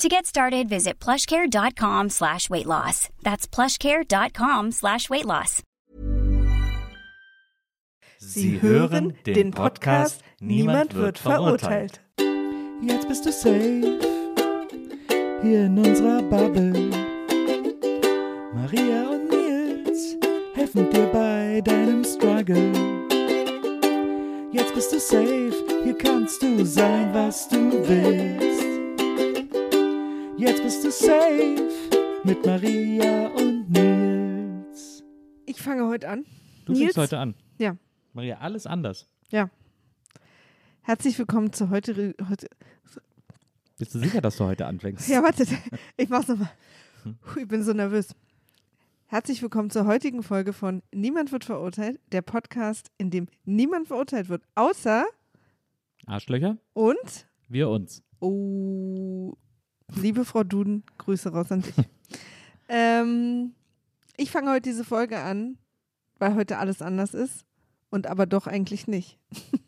To get started, visit plushcare.com slash weight loss. That's plushcare.com slash weight loss. Sie hören den Podcast Niemand wird verurteilt. Jetzt bist du safe hier in unserer Bubble. Maria und Nils helfen dir bei deinem Struggle. Jetzt bist du safe, hier kannst du sein, was du willst. Jetzt bist du safe mit Maria und Nils. Ich fange heute an. Du Nils? fängst heute an. Ja. Maria, alles anders. Ja. Herzlich willkommen zu heute. heute Bist du sicher, dass du heute anfängst? ja, warte, ich mach's nochmal. Puh, Ich bin so nervös. Herzlich willkommen zur heutigen Folge von Niemand wird verurteilt, der Podcast, in dem niemand verurteilt wird, außer Arschlöcher? und, Wir uns. oh, liebe Frau Duden, Grüße raus an dich. ähm, ich fange heute diese Folge an, weil heute alles anders ist und aber doch eigentlich nicht.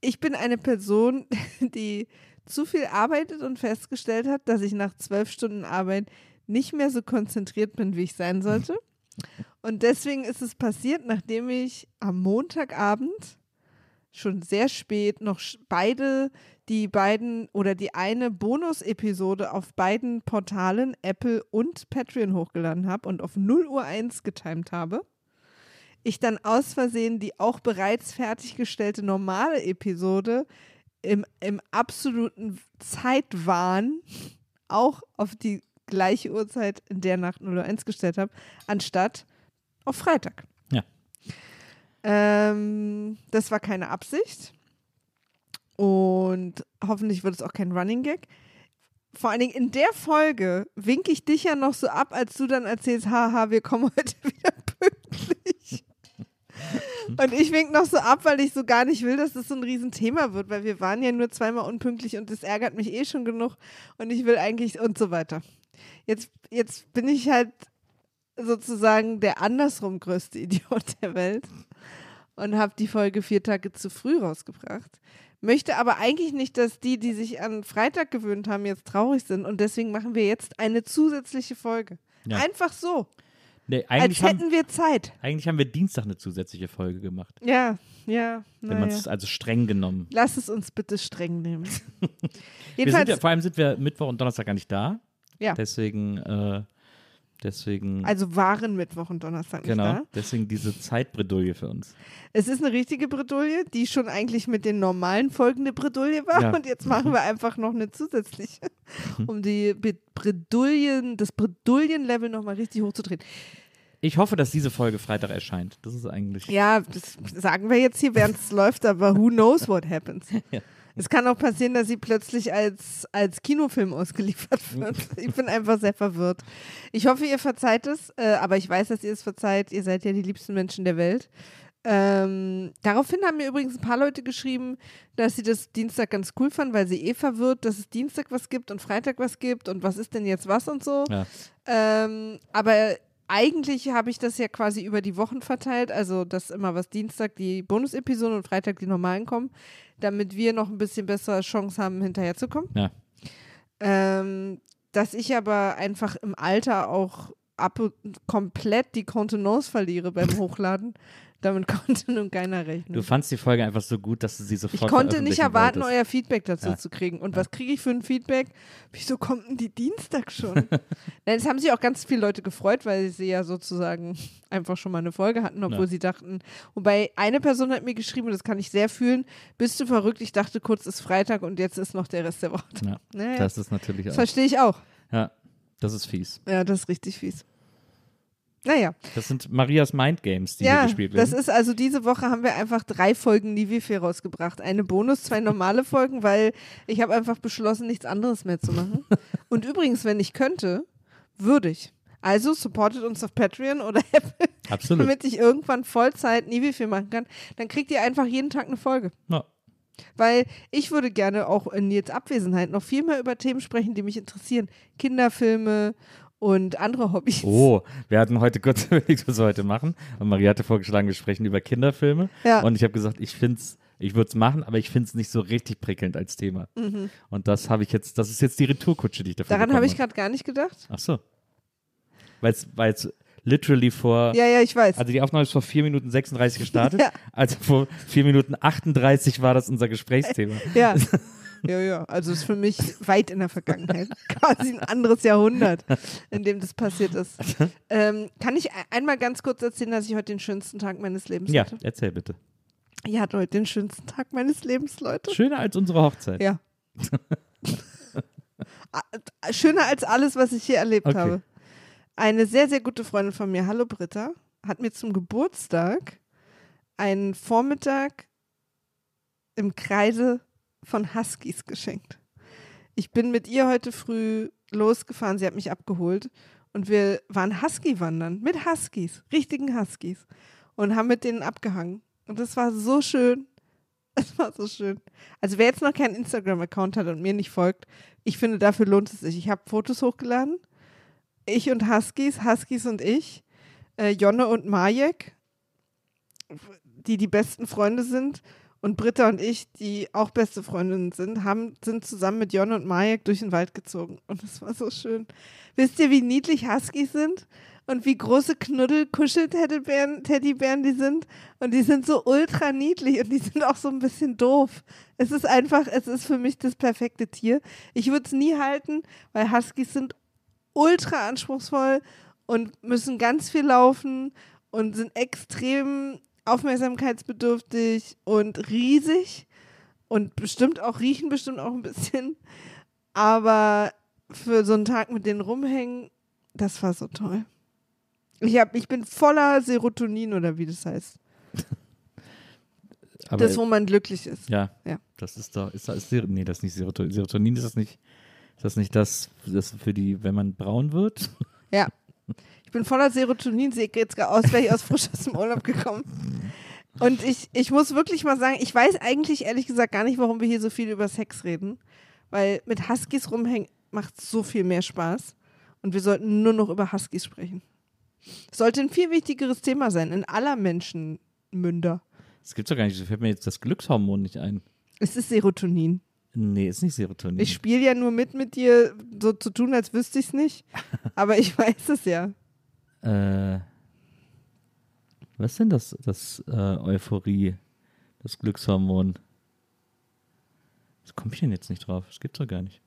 ich bin eine Person, die zu viel arbeitet und festgestellt hat, dass ich nach zwölf Stunden Arbeit nicht mehr so konzentriert bin, wie ich sein sollte. Und deswegen ist es passiert, nachdem ich am Montagabend schon sehr spät noch beide, die beiden oder die eine Bonus-Episode auf beiden Portalen, Apple und Patreon, hochgeladen habe und auf 0 Uhr 1 getimt habe. Ich dann aus Versehen die auch bereits fertiggestellte normale Episode im, im absoluten Zeitwahn auch auf die gleiche Uhrzeit in der Nacht 0 Uhr 1 gestellt habe, anstatt auf Freitag. Ähm, das war keine Absicht. Und hoffentlich wird es auch kein Running Gag. Vor allen Dingen in der Folge winke ich dich ja noch so ab, als du dann erzählst, haha, wir kommen heute wieder pünktlich. Und ich wink noch so ab, weil ich so gar nicht will, dass das so ein Riesenthema wird, weil wir waren ja nur zweimal unpünktlich und das ärgert mich eh schon genug und ich will eigentlich und so weiter. Jetzt, jetzt bin ich halt sozusagen der andersrum größte Idiot der Welt und habe die Folge vier Tage zu früh rausgebracht. Möchte aber eigentlich nicht, dass die, die sich an Freitag gewöhnt haben, jetzt traurig sind und deswegen machen wir jetzt eine zusätzliche Folge. Ja. Einfach so, Nee, als eigentlich, haben, hätten wir Zeit. eigentlich haben wir Dienstag eine zusätzliche Folge gemacht. Ja, ja, Wenn man es also streng genommen. Lass es uns bitte streng nehmen. Jedenfalls, ja, vor allem sind wir Mittwoch und Donnerstag gar nicht da. Ja. Deswegen, äh, deswegen, also waren Mittwoch und Donnerstag nicht genau, da. deswegen diese Zeitbredouille für uns. Es ist eine richtige Bredouille, die schon eigentlich mit den normalen Folgen eine Bredouille war. Ja. Und jetzt machen wir einfach noch eine zusätzliche, um die Bredouillen, das Bredouillen-Level nochmal richtig hochzudrehen. Ich hoffe, dass diese Folge Freitag erscheint. Das ist eigentlich. Ja, das sagen wir jetzt hier, während es läuft, aber who knows what happens. Ja. Es kann auch passieren, dass sie plötzlich als, als Kinofilm ausgeliefert wird. Ich bin einfach sehr verwirrt. Ich hoffe, ihr verzeiht es, äh, aber ich weiß, dass ihr es verzeiht. Ihr seid ja die liebsten Menschen der Welt. Ähm, daraufhin haben mir übrigens ein paar Leute geschrieben, dass sie das Dienstag ganz cool fanden, weil sie eh verwirrt, dass es Dienstag was gibt und Freitag was gibt und was ist denn jetzt was und so. Ja. Ähm, aber eigentlich habe ich das ja quasi über die Wochen verteilt, also dass immer was Dienstag die Bonus-Episoden und Freitag die normalen kommen, damit wir noch ein bisschen bessere Chance haben, hinterherzukommen. Ja. Ähm, dass ich aber einfach im Alter auch ab komplett die Kontenance verliere beim Hochladen, damit konnte nun keiner rechnen. Du fandst die Folge einfach so gut, dass du sie sofort ich konnte nicht erwarten, wolltest. euer Feedback dazu Ja. zu kriegen. Und was kriege ich für ein Feedback? Wieso kommt denn die Dienstag schon? Nein, es haben sich auch ganz viele Leute gefreut, weil sie ja sozusagen einfach schon mal eine Folge hatten, obwohl Ja. sie dachten. Wobei eine Person hat mir geschrieben, und das kann ich sehr fühlen, bist du verrückt? Ich dachte kurz, ist Freitag und jetzt ist noch der Rest der Woche. Ja, Naja, das ist natürlich das auch. verstehe ich auch. Ja, das ist fies. Ja, das ist richtig fies. Naja, Das sind Marias Mindgames, die ja, hier gespielt das werden. ist also diese Woche haben wir einfach drei Folgen Nivifee rausgebracht. Eine Bonus, zwei normale Folgen, weil ich habe einfach beschlossen, nichts anderes mehr zu machen. Und übrigens, wenn ich könnte, würde ich. Also supportet uns auf Patreon oder Apple, Absolut. damit ich irgendwann Vollzeit Nivifee machen kann. Dann kriegt ihr einfach jeden Tag eine Folge. Ja. Weil ich würde gerne auch in Nils Abwesenheit noch viel mehr über Themen sprechen, die mich interessieren. Kinderfilme und andere Hobbys. Oh, wir hatten heute kurz überlegt, was wir heute machen. Und Maria hatte vorgeschlagen, wir sprechen über Kinderfilme. Ja. Und ich habe gesagt, ich finde es, ich würde es machen, aber ich finde es nicht so richtig prickelnd als Thema. Und das habe ich jetzt, das ist jetzt die Retourkutsche, die ich dafür Mhm. Daran habe ich gerade gar nicht gedacht. Ach so. Weil es literally vor, Ja, ja, ich weiß. also die Aufnahme ist vor 4 Minuten 36 gestartet. Ja. Also vor 4 Minuten 38 war das unser Gesprächsthema. Ja. Ja, ja, also ist für mich weit in der Vergangenheit. Quasi ein anderes Jahrhundert, in dem das passiert ist. Ähm, kann ich e- einmal ganz kurz erzählen, dass ich heute den schönsten Tag meines Lebens Ja, hatte? erzähl bitte. Ich hatte heute den schönsten Tag meines Lebens, Leute. Schöner als unsere Hochzeit. Ja. Schöner als alles, was ich hier erlebt Okay. habe. Eine sehr, sehr gute Freundin von mir, hallo Britta, hat mir zum Geburtstag einen Vormittag im Kreise von Huskies geschenkt. Ich bin mit ihr heute früh losgefahren, sie hat mich abgeholt und wir waren Husky wandern mit Huskies, richtigen Huskies und haben mit denen abgehangen. Und das war so schön. Es war so schön. Also wer jetzt noch keinen Instagram-Account hat und mir nicht folgt, ich finde, dafür lohnt es sich. Ich habe Fotos hochgeladen. Ich und Huskies, Huskies und ich, äh, Jonne und Majek, die die besten Freunde sind. Und Britta und ich, die auch beste Freundinnen sind, haben, sind zusammen mit Jonne und Majek durch den Wald gezogen. Und es war so schön. Wisst ihr, wie niedlich Huskies sind? Und wie große Knuddel, Kuschel-Teddybären Teddybären die sind. Und die sind so ultra niedlich und die sind auch so ein bisschen doof. Es ist einfach, es ist für mich das perfekte Tier. Ich würde es nie halten, weil Huskies sind ultra anspruchsvoll und müssen ganz viel laufen und sind extrem aufmerksamkeitsbedürftig und riesig und bestimmt auch riechen bestimmt auch ein bisschen. Aber für so einen Tag mit denen rumhängen, das war so toll. Ich, hab, ich bin voller Serotonin oder wie das heißt. Aber, das, wo man glücklich ist. ja, Ja. das ist doch, ist Ser- nee, das ist nicht Serotonin. Serotonin ist das nicht, ist das nicht das, das für die, wenn man braun wird? Ja. Ich bin voller Serotonin, sehe jetzt aus, wäre ich aus frisch aus dem Urlaub gekommen. Und ich, ich muss wirklich mal sagen, ich weiß eigentlich ehrlich gesagt gar nicht, warum wir hier so viel über Sex reden. Weil mit Huskies rumhängen macht so viel mehr Spaß. Und wir sollten nur noch über Huskies sprechen. Es sollte ein viel wichtigeres Thema sein, in aller Menschenmünder. Das gibt's doch gar nicht. So fällt mir jetzt das Glückshormon nicht ein. Es ist Serotonin. Nee, ist nicht Serotonin. Ich spiele ja nur mit mit dir, so zu tun, als wüsste ich es nicht. Aber ich weiß es ja. Äh, was ist denn das, das äh, Euphorie, das Glückshormon? Was komme ich denn jetzt nicht drauf? Das gibt's doch gar nicht.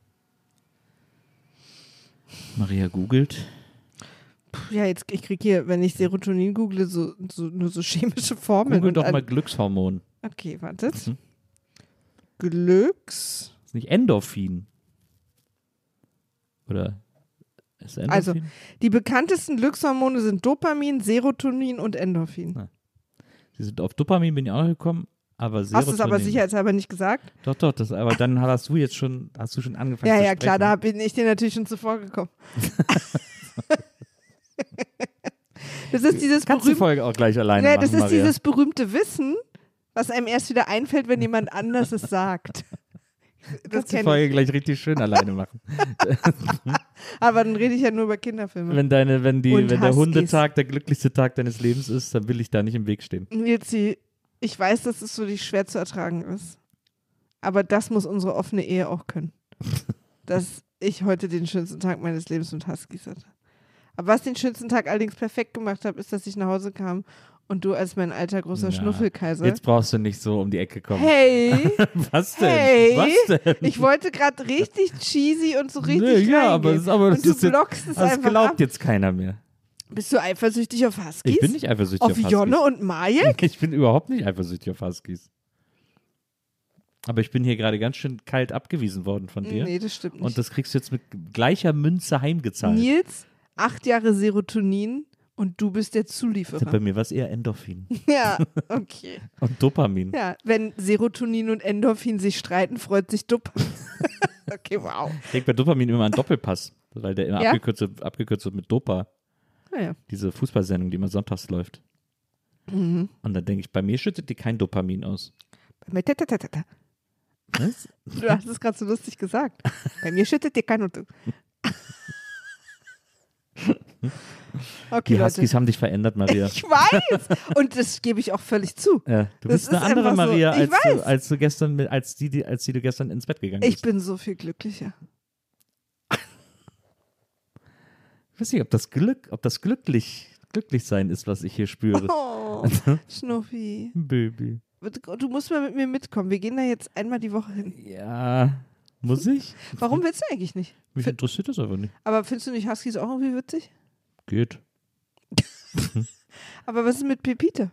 Maria googelt. Puh, Ja, jetzt, ich kriege hier, wenn ich Serotonin google, so, so, nur so chemische Formeln. Google doch mal Glückshormon. Okay, wartet. Mhm. Glücks. Das ist nicht Endorphin. Oder ist Endorphin? Also, Die bekanntesten Glückshormone sind Dopamin, Serotonin und Endorphin. Sie sind auf Dopamin bin ich auch noch gekommen, aber Serotonin. Hast du es aber sicherheitshalber nicht gesagt? Doch, doch, das, aber dann hast du jetzt schon, hast du schon angefangen Ja, zu ja, klar, sprechen. da bin ich dir natürlich schon zuvor gekommen. das ist dieses Kannst du die berühmte, Folge auch gleich alleine ja, machen, das ist Maria. dieses berühmte Wissen, was einem erst wieder einfällt, wenn jemand anders es sagt. Das Kannst die Folge ich. gleich richtig schön alleine machen. Aber dann rede ich ja nur über Kinderfilme. Wenn deine, wenn die, Und wenn der. Hundetag der glücklichste Tag deines Lebens ist, dann will ich da nicht im Weg stehen. Nilsi, ich weiß, dass es für dich schwer zu ertragen ist. Aber das muss unsere offene Ehe auch können. dass ich heute den schönsten Tag meines Lebens mit Huskies hatte. Aber was den schönsten Tag allerdings perfekt gemacht hat, ist, dass ich nach Hause kam und du als mein alter großer Ja. Schnuffelkaiser. Jetzt brauchst du nicht so um die Ecke kommen. Hey! Was denn? Hey! Was denn? Ich wollte gerade richtig cheesy und so richtig Nee, ja, aber, reingehen. das, aber das und du ist jetzt, blockst es das einfach glaubt ab. jetzt keiner mehr. Bist du eifersüchtig auf Huskies? Ich bin nicht eifersüchtig auf auf, Huskies. Jonne und Majek? Ich bin überhaupt nicht eifersüchtig auf Huskies. Aber ich bin hier gerade ganz schön kalt abgewiesen worden von dir. Nee, das stimmt nicht. Und das kriegst du jetzt mit gleicher Münze heimgezahlt. Nils, acht Jahre Serotonin und du bist der Bei Zulieferer. mir war es eher Endorphin ja, okay. und Dopamin. Ja, wenn Serotonin und Endorphin sich streiten, freut sich Dopamin. okay, wow. Ich denke bei Dopamin immer an Doppelpass, weil der immer Ja? abgekürzt, wird- abgekürzt wird mit Dopa. Naja. Diese Fußballsendung, die immer sonntags läuft. Mhm. Und dann denke ich, bei mir schüttet die kein Dopamin aus. Bei mir- ta- ta- ta- ta- ta. Was? Du hast es gerade so lustig gesagt. Bei mir schüttet dir kein Okay, Die Leute. Huskies haben dich verändert, Maria. Ich weiß. Und das gebe ich auch völlig zu. Ja, du Das bist eine andere so. Maria, Ich als du, als du gestern, als die, die, als die du gestern ins Bett gegangen Ich bist. bin so viel glücklicher. Ich weiß nicht, ob das Glück, ob das glücklich, glücklich sein ist, was ich hier spüre. Oh, Schnuffi. Baby. Du musst mal mit mir mitkommen. Wir gehen da jetzt einmal die Woche hin. Ja, muss ich? Warum willst du eigentlich nicht? Mich interessiert das einfach nicht. Aber findest du nicht Huskies auch irgendwie witzig? Geht. Aber was ist mit Pepita?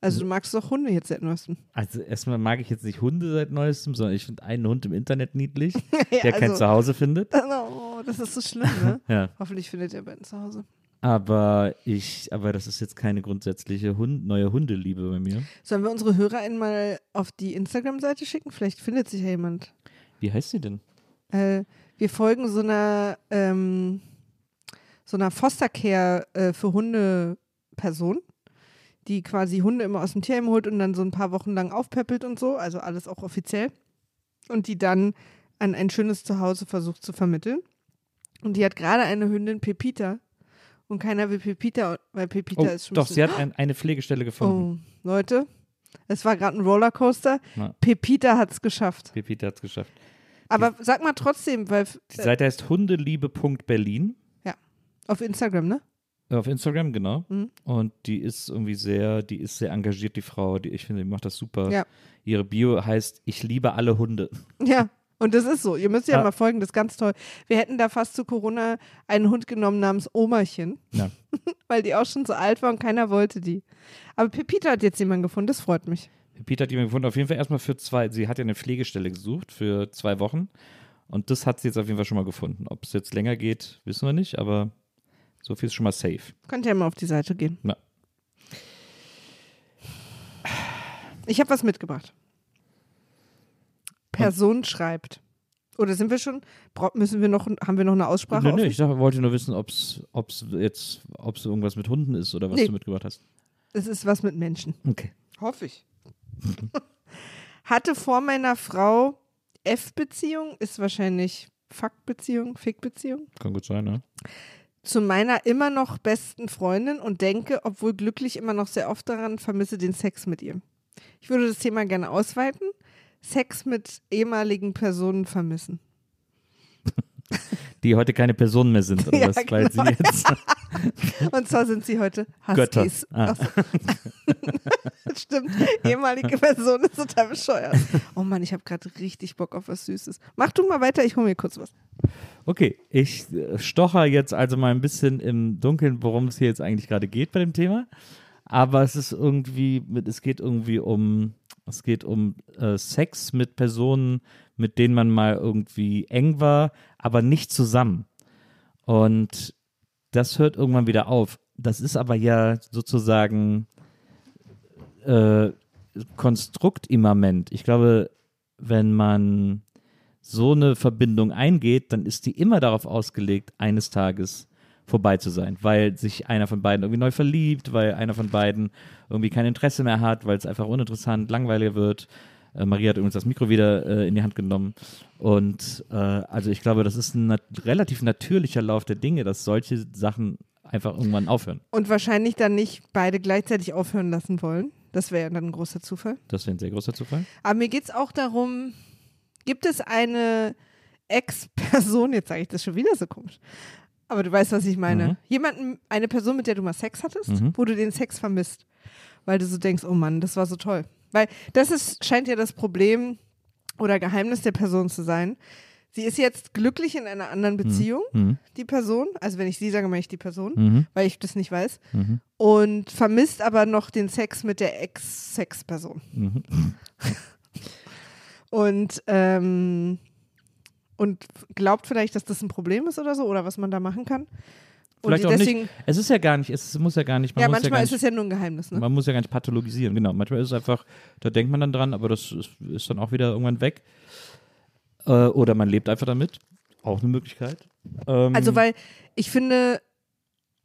Also du magst doch Hunde jetzt seit neuestem. Also erstmal mag ich jetzt nicht Hunde seit neuestem, sondern ich finde einen Hund im Internet niedlich, Ja, der kein also- Zuhause findet. Oh, das ist so schlimm, ne? Ja. Hoffentlich findet ihr beiden zu Hause. Aber ich, aber das ist jetzt keine grundsätzliche Hund, neue Hundeliebe bei mir. Sollen wir unsere Hörer einmal auf die Instagram-Seite schicken? Vielleicht findet sich ja jemand. Wie heißt sie denn? Äh, wir folgen so einer, ähm, so einer Fostercare äh, für Hunde-Person, die quasi Hunde immer aus dem Tierheim holt und dann so ein paar Wochen lang aufpäppelt und so, also alles auch offiziell. Und die dann an ein schönes Zuhause versucht zu vermitteln. Und die hat gerade eine Hündin, Pepita. Und keiner will Pepita, weil Pepita Oh, ist schon doch, sie hat ein, eine Pflegestelle gefunden. Oh, Leute, es war gerade ein Rollercoaster. Ja. Pepita hat es geschafft. Pepita hat es geschafft. Aber sag mal trotzdem, weil Die Seite heißt hundeliebe.berlin. auf Instagram, ne? Auf Instagram, genau. Mhm. Und die ist irgendwie sehr, die ist sehr engagiert, die Frau. Die, ich finde, die macht das super. Ja. Ihre Bio heißt, ich liebe alle Hunde. Ja. Und das ist so. Ihr müsst ja, Ja. mal folgen, das ist ganz toll. Wir hätten da fast zu Corona einen Hund genommen namens Omerchen, Ja. weil die auch schon so alt war und keiner wollte die. Aber Pepita hat jetzt jemanden gefunden, das freut mich. Pepita hat jemanden gefunden, auf jeden Fall erstmal für zwei, sie hat ja eine Pflegestelle gesucht für zwei Wochen. Und das hat sie jetzt auf jeden Fall schon mal gefunden. Ob es jetzt länger geht, wissen wir nicht, aber so viel ist schon mal safe. Könnt ihr mal auf die Seite gehen. Ja. Ich habe was mitgebracht. Person schreibt. Oder sind wir schon? Müssen wir noch, haben wir noch eine Aussprache? Nö, nö, ich dachte, wollte nur wissen, ob es jetzt, ob es irgendwas mit Hunden ist oder was Nee. du mitgebracht hast. Es ist was mit Menschen. Okay. Hoffe ich. Hatte vor meiner Frau F-Beziehung, ist wahrscheinlich Fuck-Beziehung, Fick-Beziehung, Kann gut sein, ne? Zu meiner immer noch besten Freundin und denke, obwohl glücklich immer noch sehr oft daran, vermisse den Sex mit ihr. Ich würde das Thema gerne ausweiten. Sex mit ehemaligen Personen vermissen. Die heute keine Personen mehr sind, oder Ja, was? Weil sie genau. jetzt. Und zwar sind sie heute Götter. Huskies. Ah. Stimmt, ehemalige Person ist total bescheuert. Oh Mann, ich habe gerade richtig Bock auf was Süßes. Mach du mal weiter, ich hole mir kurz was. Okay, ich äh, stocher jetzt also mal ein bisschen im Dunkeln, worum es hier jetzt eigentlich gerade geht bei dem Thema. Aber es ist irgendwie, es geht irgendwie um, es geht um äh, Sex mit Personen, mit denen man mal irgendwie eng war, aber nicht zusammen. Und das hört irgendwann wieder auf. Das ist aber ja sozusagen äh, konstruktimmanent. Ich glaube, wenn man so eine Verbindung eingeht, dann ist die immer darauf ausgelegt, eines Tages vorbei zu sein, weil sich einer von beiden irgendwie neu verliebt, weil einer von beiden irgendwie kein Interesse mehr hat, weil es einfach uninteressant, langweiliger wird. Äh, Maria hat übrigens das Mikro wieder äh, in die Hand genommen. Und äh, also ich glaube, das ist ein nat relativ natürlicher Lauf der Dinge, dass solche Sachen einfach irgendwann aufhören. Und wahrscheinlich dann nicht beide gleichzeitig aufhören lassen wollen. Das wäre dann ein großer Zufall. Das wäre ein sehr großer Zufall. Aber mir geht es auch darum, gibt es eine Ex-Person, jetzt sage ich das schon wieder so komisch, Aber du weißt, was ich meine. Mhm. Jemanden, eine Person, mit der du mal Sex hattest, Mhm. wo du den Sex vermisst. Weil du so denkst, oh Mann, das war so toll. Weil das ist, scheint ja das Problem oder Geheimnis der Person zu sein. Sie ist jetzt glücklich in einer anderen Beziehung, Mhm. die Person. Also wenn ich sie sage, meine ich die Person, Mhm. weil ich das nicht weiß. Mhm. Und vermisst aber noch den Sex mit der Ex-Sex-Person. Mhm. Und, ähm, und glaubt vielleicht, dass das ein Problem ist oder so, oder was man da machen kann. Vielleicht auch deswegen, nicht. Es ist ja gar nicht, es muss ja gar nicht, man ja, ja manchmal gar ist nicht, es ja nur ein Geheimnis, ne? man muss ja gar nicht pathologisieren, genau. Manchmal ist es einfach, da denkt man dann dran, aber das ist, ist dann auch wieder irgendwann weg. Äh, oder man lebt einfach damit. Auch eine Möglichkeit. Ähm, Also, weil ich finde,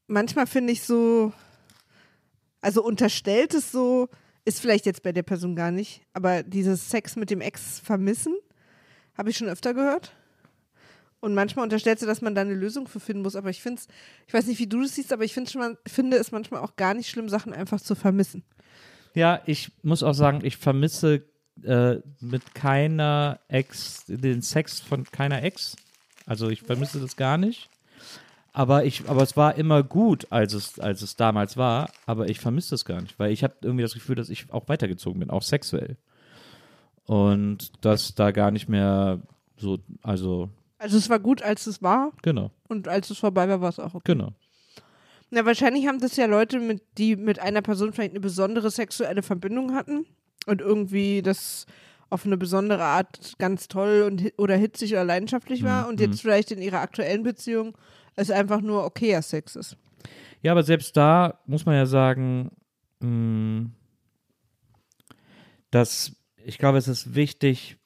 manchmal finde ich so, also unterstellt es so, ist vielleicht jetzt bei der Person gar nicht, aber dieses Sex mit dem Ex vermissen, habe ich schon öfter gehört. Und manchmal unterstellst du, dass man da eine Lösung für finden muss, aber ich finde es, ich weiß nicht, wie du das siehst, aber ich mal, finde es manchmal auch gar nicht schlimm, Sachen einfach zu vermissen. Ja, ich muss auch sagen, ich vermisse äh, mit keiner Ex, den Sex von keiner Ex. Also ich vermisse das gar nicht. Aber ich, aber es war immer gut, als es, als es damals war, aber ich vermisse das gar nicht, weil ich habe irgendwie das Gefühl, dass ich auch weitergezogen bin, auch sexuell. Und dass da gar nicht mehr so, also, Also es war gut, als es war genau, und als es vorbei war, war es auch okay. genau. Na, wahrscheinlich haben das ja Leute, mit, die mit einer Person vielleicht eine besondere sexuelle Verbindung hatten und irgendwie das auf eine besondere Art ganz toll und oder hitzig oder leidenschaftlich war Mhm, und jetzt vielleicht in ihrer aktuellen Beziehung es einfach nur okayer Sex ist. Ja, aber selbst da muss man ja sagen, mh, dass ich glaube, es ist wichtig,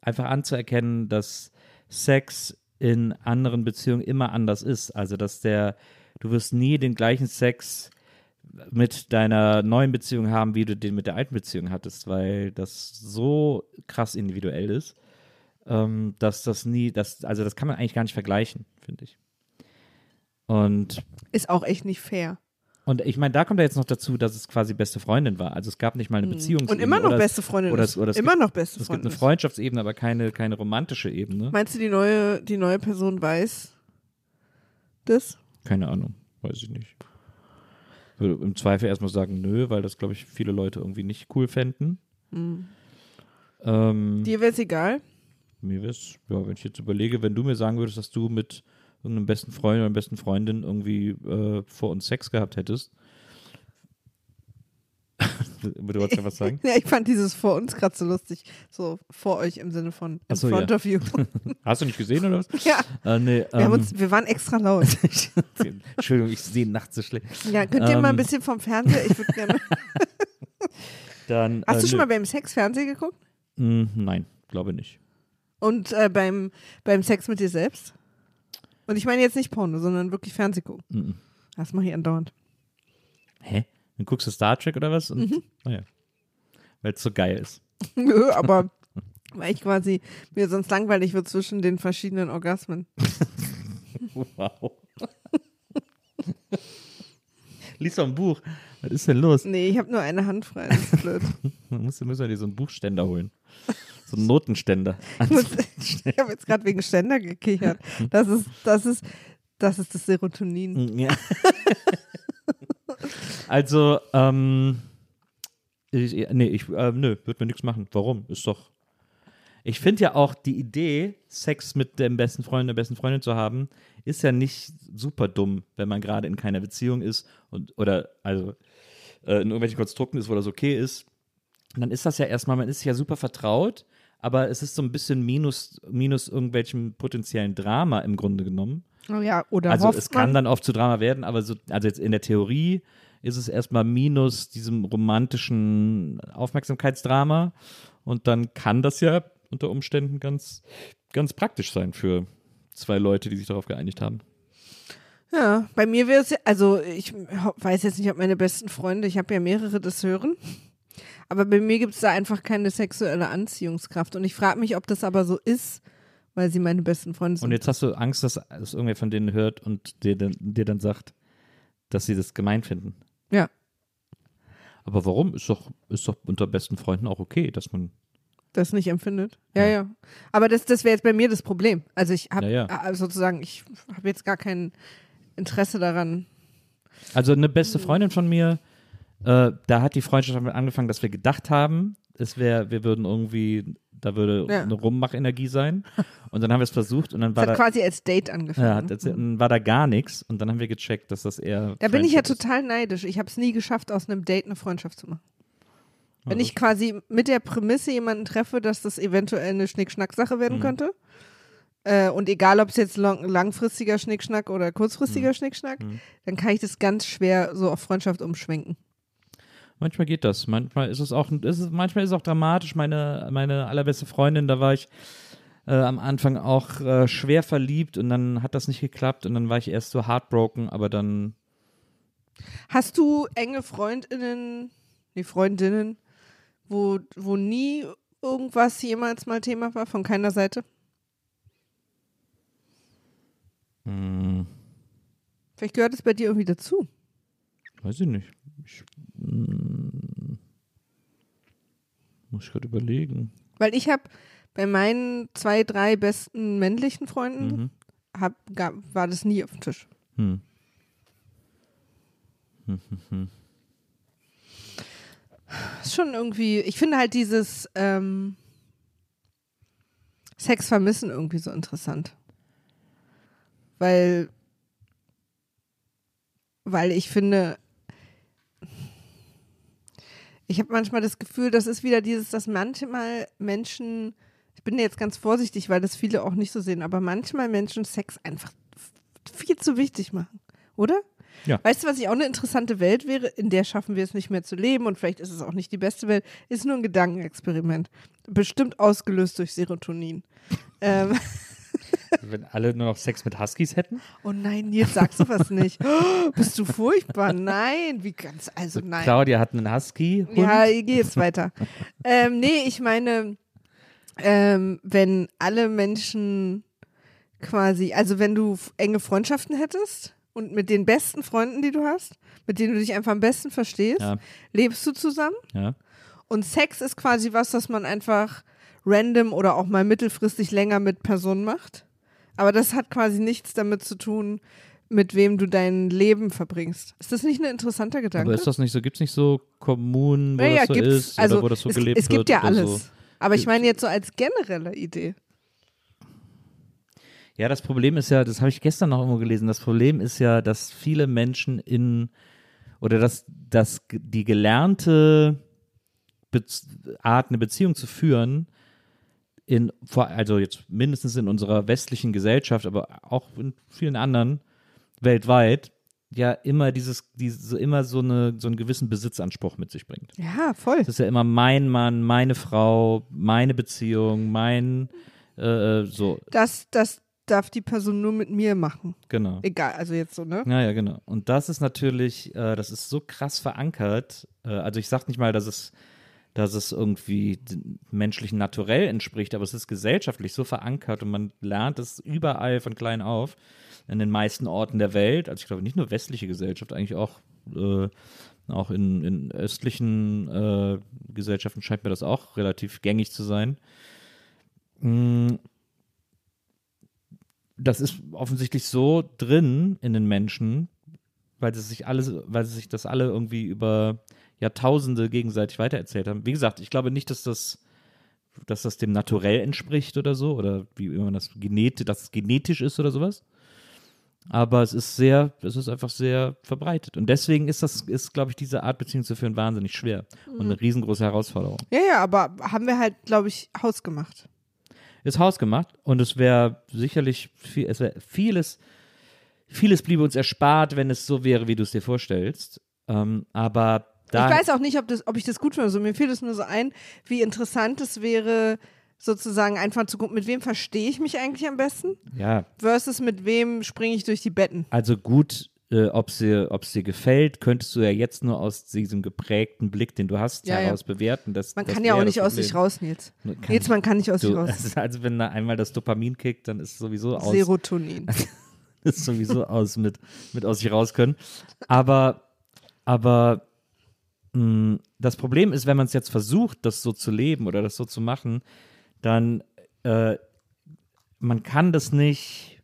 einfach anzuerkennen, dass Sex in anderen Beziehungen immer anders ist. Also, dass der, du wirst nie den gleichen Sex mit deiner neuen Beziehung haben, wie du den mit der alten Beziehung hattest, weil das so krass individuell ist, ähm, dass das nie, das, also das kann man eigentlich gar nicht vergleichen, finde ich. Und Ist auch echt nicht fair. Und ich meine, da kommt ja jetzt noch dazu, dass es quasi beste Freundin war. Also es gab nicht mal eine Beziehung. Mhm. Und immer noch beste Freundin oder es- oder es immer gibt- noch beste Es gibt Freundin eine. Freundschaftsebene, aber keine, keine romantische Ebene. Meinst du, die neue, die neue Person weiß das? Keine Ahnung, weiß ich nicht. Würde im Zweifel erstmal sagen, nö, weil das, glaube ich, viele Leute irgendwie nicht cool fänden. Ähm, Dir wäre es egal. mir wär's, ja, wenn ich jetzt überlege, wenn du mir sagen würdest, dass du mit irgendeinem besten Freund oder einer besten Freundin irgendwie äh, vor uns Sex gehabt hättest. du wolltest ja was sagen? Ja, ich fand dieses vor uns gerade so lustig. So vor euch im Sinne von in so, front ja. of you. Hast du nicht gesehen oder was? ja, Äh, nee, wir, ähm, uns, wir waren extra laut. Entschuldigung, ich sehe nachts so schlecht. Ja, könnt ihr mal ein Ähm, bisschen vom Fernseher? Ich würde gerne. Dann, Hast äh, du schon nö. mal beim Sex Fernsehen geguckt? Mm, nein, glaube nicht. Und äh, beim, beim Sex mit dir selbst? Und ich meine jetzt nicht Porno, sondern wirklich Fernseh gucken. Mm. Das mache ich andauernd. Hä? Dann guckst du Star Trek oder was? Und, Mhm. Naja. Weil es so geil ist. Nö, aber weil ich quasi mir sonst langweilig wird zwischen den verschiedenen Orgasmen. Wow. Lies doch ein Buch. Was ist denn los? Nee, ich habe nur eine Hand frei. Das ist blöd. Dann müssen wir dir so einen Buchständer holen. So einen Notenständer. Ich, muss- ich habe jetzt gerade wegen Ständer gekichert. Das ist, das ist, das ist das Serotonin. Ja. also, ähm, ich, nee, ich, äh, nö, wird mir nichts machen. Warum? Ist doch. Ich finde ja auch die Idee, Sex mit dem besten Freund, der besten Freundin zu haben, ist ja nicht super dumm, wenn man gerade in keiner Beziehung ist und oder also äh, in irgendwelchen Konstrukten ist, wo das okay ist. Dann ist das ja erstmal, man ist ja super vertraut, aber es ist so ein bisschen minus, minus irgendwelchem potenziellen Drama im Grunde genommen. Oh ja, oder Also es kann man, dann oft zu Drama werden, aber so, also jetzt in der Theorie ist es erstmal minus diesem romantischen Aufmerksamkeitsdrama und dann kann das ja unter Umständen ganz, ganz praktisch sein für zwei Leute, die sich darauf geeinigt haben. Ja, bei mir wäre es, also ich weiß jetzt nicht, ob meine besten Freunde, ich habe ja mehrere, das hören. Aber bei mir gibt es da einfach keine sexuelle Anziehungskraft. Und ich frage mich, ob das aber so ist, weil sie meine besten Freunde sind. Und jetzt hast du Angst, dass es irgendwer von denen hört und dir dann, dir dann sagt, dass sie das gemein finden. Ja. Aber warum? Ist doch, ist doch unter besten Freunden auch okay, dass man das nicht empfindet. Ja, ja. Aber das, das wäre jetzt bei mir das Problem. Also ich habe Ja, ja. sozusagen, ich habe jetzt gar kein Interesse daran. Also eine beste Freundin von mir, äh, da hat die Freundschaft damit angefangen, dass wir gedacht haben, es wäre, wir würden irgendwie, da würde Ja. eine Rummachenergie sein. Und dann haben wir es versucht und dann Es war hat da, quasi als Date angefangen. ja, hat und dann war da gar nichts und dann haben wir gecheckt, dass das eher. Da bin ich ja total neidisch. Ich habe es nie geschafft, aus einem Date eine Freundschaft zu machen. Wenn das- ich quasi mit der Prämisse jemanden treffe, dass das eventuell eine Schnick-Schnack-Sache werden Mhm. könnte. Äh, und egal, ob es jetzt long langfristiger Schnickschnack oder kurzfristiger Mhm. Schnickschnack, dann kann ich das ganz schwer so auf Freundschaft umschwenken. Manchmal geht das. Manchmal ist es auch, ist es, manchmal ist es auch dramatisch. Meine, meine allerbeste Freundin, da war ich äh, am Anfang auch äh, schwer verliebt und dann hat das nicht geklappt und dann war ich erst so heartbroken, aber dann Hast du enge Freundinnen, nee, Freundinnen, wo, wo nie irgendwas jemals mal Thema war, von keiner Seite? hm, Vielleicht gehört es bei dir irgendwie dazu. weiß ich nicht. Ich, hm, muss ich gerade überlegen. Weil ich habe bei meinen zwei, drei besten männlichen Freunden Mhm. hab, gab, war das nie auf dem Tisch. Hm. ist schon irgendwie, ich finde halt dieses ähm, Sex vermissen irgendwie so interessant. Weil, weil ich finde, ich habe manchmal das Gefühl, das ist wieder dieses, dass manchmal Menschen, ich bin jetzt ganz vorsichtig, weil das viele auch nicht so sehen, aber manchmal Menschen Sex einfach viel zu wichtig machen, oder? Ja. Weißt du, was ich auch eine interessante Welt wäre? In der schaffen wir es nicht mehr zu leben und vielleicht ist es auch nicht die beste Welt. Ist nur ein Gedankenexperiment. Bestimmt ausgelöst durch Serotonin. ähm, Wenn alle nur noch Sex mit Huskies hätten? oh nein, Nils, sagst du was nicht. Oh, bist du furchtbar? Nein, wie ganz, also nein. Claudia hat einen Husky. -Hund. Ja, ich gehe jetzt weiter. ähm, nee, ich meine, ähm, wenn alle Menschen quasi, also wenn du enge Freundschaften hättest und mit den besten Freunden, die du hast, mit denen du dich einfach am besten verstehst, Ja. lebst du zusammen. ja. Und Sex ist quasi was, das man einfach random oder auch mal mittelfristig länger mit Personen macht. Aber das hat quasi nichts damit zu tun, mit wem du dein Leben verbringst. Ist das nicht ein interessanter Gedanke? Aber ist das nicht so, gibt es nicht so Kommunen, wo ja, ja, das so gibt's. ist also oder wo das so es, gelebt es gibt wird? ja alles. So? Aber ich meine jetzt so als generelle Idee. Ja, das Problem ist ja, das habe ich gestern noch irgendwo gelesen, das Problem ist ja, dass viele Menschen in oder dass, dass die gelernte Bez Art, eine Beziehung zu führen, in, also jetzt mindestens in unserer westlichen Gesellschaft, aber auch in vielen anderen weltweit, ja immer dieses, diese, immer so, eine, so einen gewissen Besitzanspruch mit sich bringt. Ja, voll. Es ist ja immer mein Mann, meine Frau, meine Beziehung, mein äh, so, Das, das darf die Person nur mit mir machen. genau. Egal, also jetzt so, ne? Ja, ja, genau. Und das ist natürlich, äh, das ist so krass verankert. Äh, also ich sag nicht mal, dass es, dass es irgendwie dem menschlichen Naturell entspricht, aber es ist gesellschaftlich so verankert und man lernt es überall von klein auf in den meisten Orten der Welt. Also ich glaube nicht nur westliche Gesellschaft, eigentlich auch äh, auch in, in östlichen äh, Gesellschaften scheint mir das auch relativ gängig zu sein. Mm, das ist offensichtlich so drin in den Menschen, weil sie sich alles, weil sie sich das alle irgendwie über Jahrtausende gegenseitig weitererzählt haben. Wie gesagt, ich glaube nicht, dass das, dass das dem Naturell entspricht oder so, oder wie immer das genetisch, dass es genetisch ist oder sowas. Aber es ist sehr, es ist einfach sehr verbreitet. Und deswegen ist das, ist, glaube ich, diese Art Beziehung zu führen wahnsinnig schwer und eine riesengroße Herausforderung. Ja, ja, aber haben wir halt, glaube ich, hausgemacht. ist hausgemacht und es wäre sicherlich viel, es wäre vieles, vieles bliebe uns erspart, wenn es so wäre, wie du es dir vorstellst. Ähm, aber da, ich weiß auch nicht, ob, das, ob ich das gut finde. Also mir fiel es nur so ein, wie interessant es wäre, sozusagen einfach zu gucken, mit wem verstehe ich mich eigentlich am besten ja, versus mit wem springe ich durch die Betten. also gut, äh, ob es dir, gefällt, könntest du ja jetzt nur aus diesem geprägten Blick, den du hast, Ja, ja. heraus bewerten. Das, Man das kann ja auch nicht aus sich raus, Nils. Kann- Nils, man kann nicht aus sich raus. ist also wenn da einmal das Dopamin kickt, dann ist sowieso aus. Serotonin. ist sowieso aus mit, mit aus sich raus können. Aber, aber das Problem ist, wenn man es jetzt versucht, das so zu leben oder das so zu machen, dann äh, man kann das nicht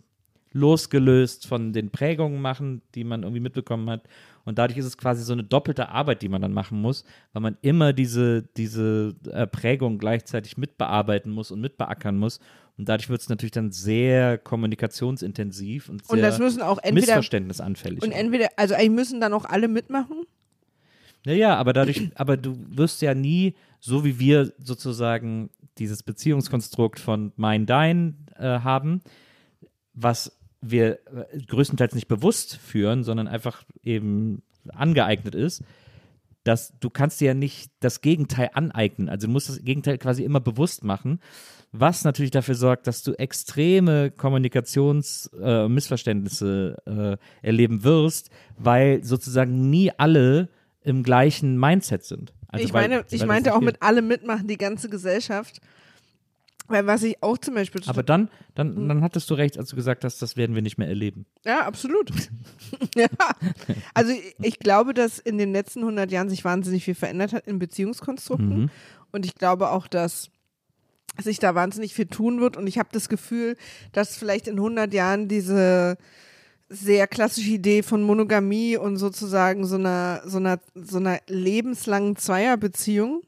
losgelöst von den Prägungen machen, die man irgendwie mitbekommen hat. Und dadurch ist es quasi so eine doppelte Arbeit, die man dann machen muss, weil man immer diese, diese äh, Prägung gleichzeitig mitbearbeiten muss und mitbeackern muss. Und dadurch wird es natürlich dann sehr kommunikationsintensiv und sehr Und das müssen auch entweder missverständnisanfällig. und entweder, also eigentlich müssen dann auch alle mitmachen. Naja, aber dadurch, aber du wirst ja nie, so wie wir sozusagen dieses Beziehungskonstrukt von mein, dein äh, haben, was wir äh, größtenteils nicht bewusst führen, sondern einfach eben angeeignet ist, dass du kannst dir ja nicht das Gegenteil aneignen. Also du musst das Gegenteil quasi immer bewusst machen, was natürlich dafür sorgt, dass du extreme Kommunikationsmissverständnisse äh, erleben wirst, weil sozusagen nie alle im gleichen Mindset sind. Also ich meine, weil ich meinte auch mit alle mitmachen, die ganze Gesellschaft. Weil was ich auch zum Beispiel Aber dann, Hm. dann, dann hattest du recht, als du gesagt hast, das werden wir nicht mehr erleben. Ja, absolut. ja. Also ich- ich glaube, dass in den letzten 100 Jahren sich wahnsinnig viel verändert hat in Beziehungskonstrukten. Mhm. Und ich glaube auch, dass sich da wahnsinnig viel tun wird. Und ich habe das Gefühl, dass vielleicht in 100 Jahren diese sehr klassische Idee von Monogamie und sozusagen so einer, so einer, so einer lebenslangen Zweierbeziehung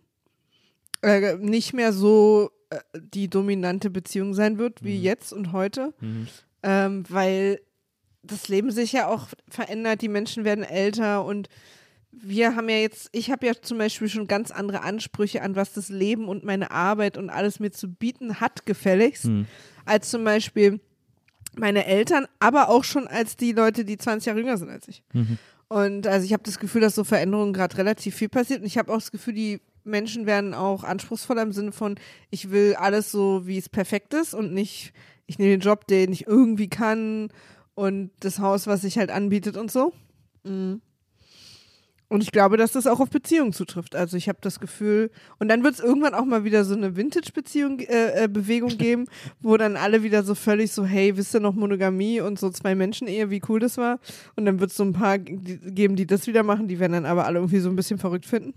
äh, nicht mehr so äh, die dominante Beziehung sein wird wie jetzt und heute. Ähm, weil das Leben sich ja auch verändert, die Menschen werden älter und wir haben ja jetzt, ich habe ja zum Beispiel schon ganz andere Ansprüche an, was das Leben und meine Arbeit und alles mir zu bieten hat, gefälligst, als zum Beispiel meine Eltern, aber auch schon als die Leute, die 20 Jahre jünger sind als ich. Und also ich habe das Gefühl, dass so Veränderungen gerade relativ viel passiert und ich habe auch das Gefühl, die Menschen werden auch anspruchsvoller im Sinne von, ich will alles so, wie es perfekt ist und nicht, ich nehme den Job, den ich irgendwie kann und das Haus, was sich halt anbietet und so. Mhm. Und ich glaube, dass das auch auf Beziehungen zutrifft. Also ich habe das Gefühl, und dann wird es irgendwann auch mal wieder so eine Vintage-Beziehung, äh, äh, Bewegung geben, wo dann alle wieder so völlig so, hey, wisst ihr noch Monogamie und so zwei Menschen Ehe, wie cool das war. Und dann wird es so ein paar geben, die das wieder machen, die werden dann aber alle irgendwie so ein bisschen verrückt finden.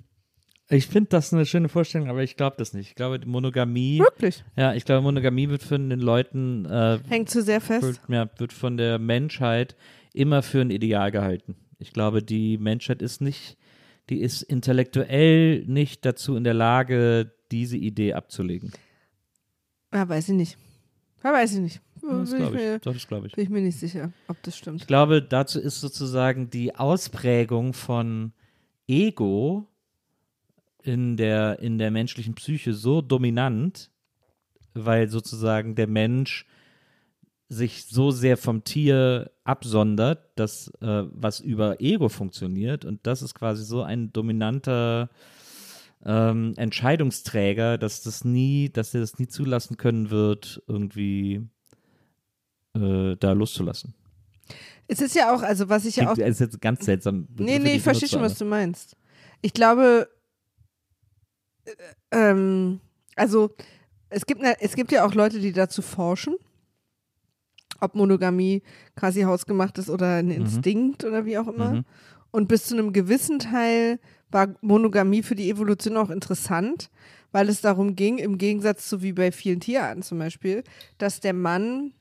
Ich finde das eine schöne Vorstellung, aber ich glaube das nicht. Ich glaube, Monogamie, Wirklich. ja, ich glaube, Monogamie wird von den Leuten, äh, Hängt zu sehr fest. wird, ja, wird von der Menschheit immer für ein Ideal gehalten. Ich glaube, die Menschheit ist nicht, die ist intellektuell nicht dazu in der Lage, diese Idee abzulegen. Ja, weiß ich nicht. Ja, weiß ich nicht. Das ich glaube mir, ich. Das glaube ich. bin ich mir nicht sicher, ob das stimmt. Ich glaube, dazu ist sozusagen die Ausprägung von Ego in der, in der menschlichen Psyche so dominant, weil sozusagen der Mensch sich so sehr vom Tier absondert, dass äh, was über Ego funktioniert und das ist quasi so ein dominanter ähm, Entscheidungsträger, dass das nie, dass er das nie zulassen können wird, irgendwie äh, da loszulassen. Es ist ja auch, also was ich ja auch Klingt, ist jetzt ganz seltsam. Nee, nee, ich verstehe schon, was du meinst. Ich glaube, äh, ähm, also es gibt, ne, es gibt ja auch Leute, die dazu forschen, ob Monogamie quasi hausgemacht ist oder ein Instinkt oder wie auch immer. Mhm. Und bis zu einem gewissen Teil war Monogamie für die Evolution auch interessant, weil es darum ging, im Gegensatz zu wie bei vielen Tierarten zum Beispiel, dass der Mann,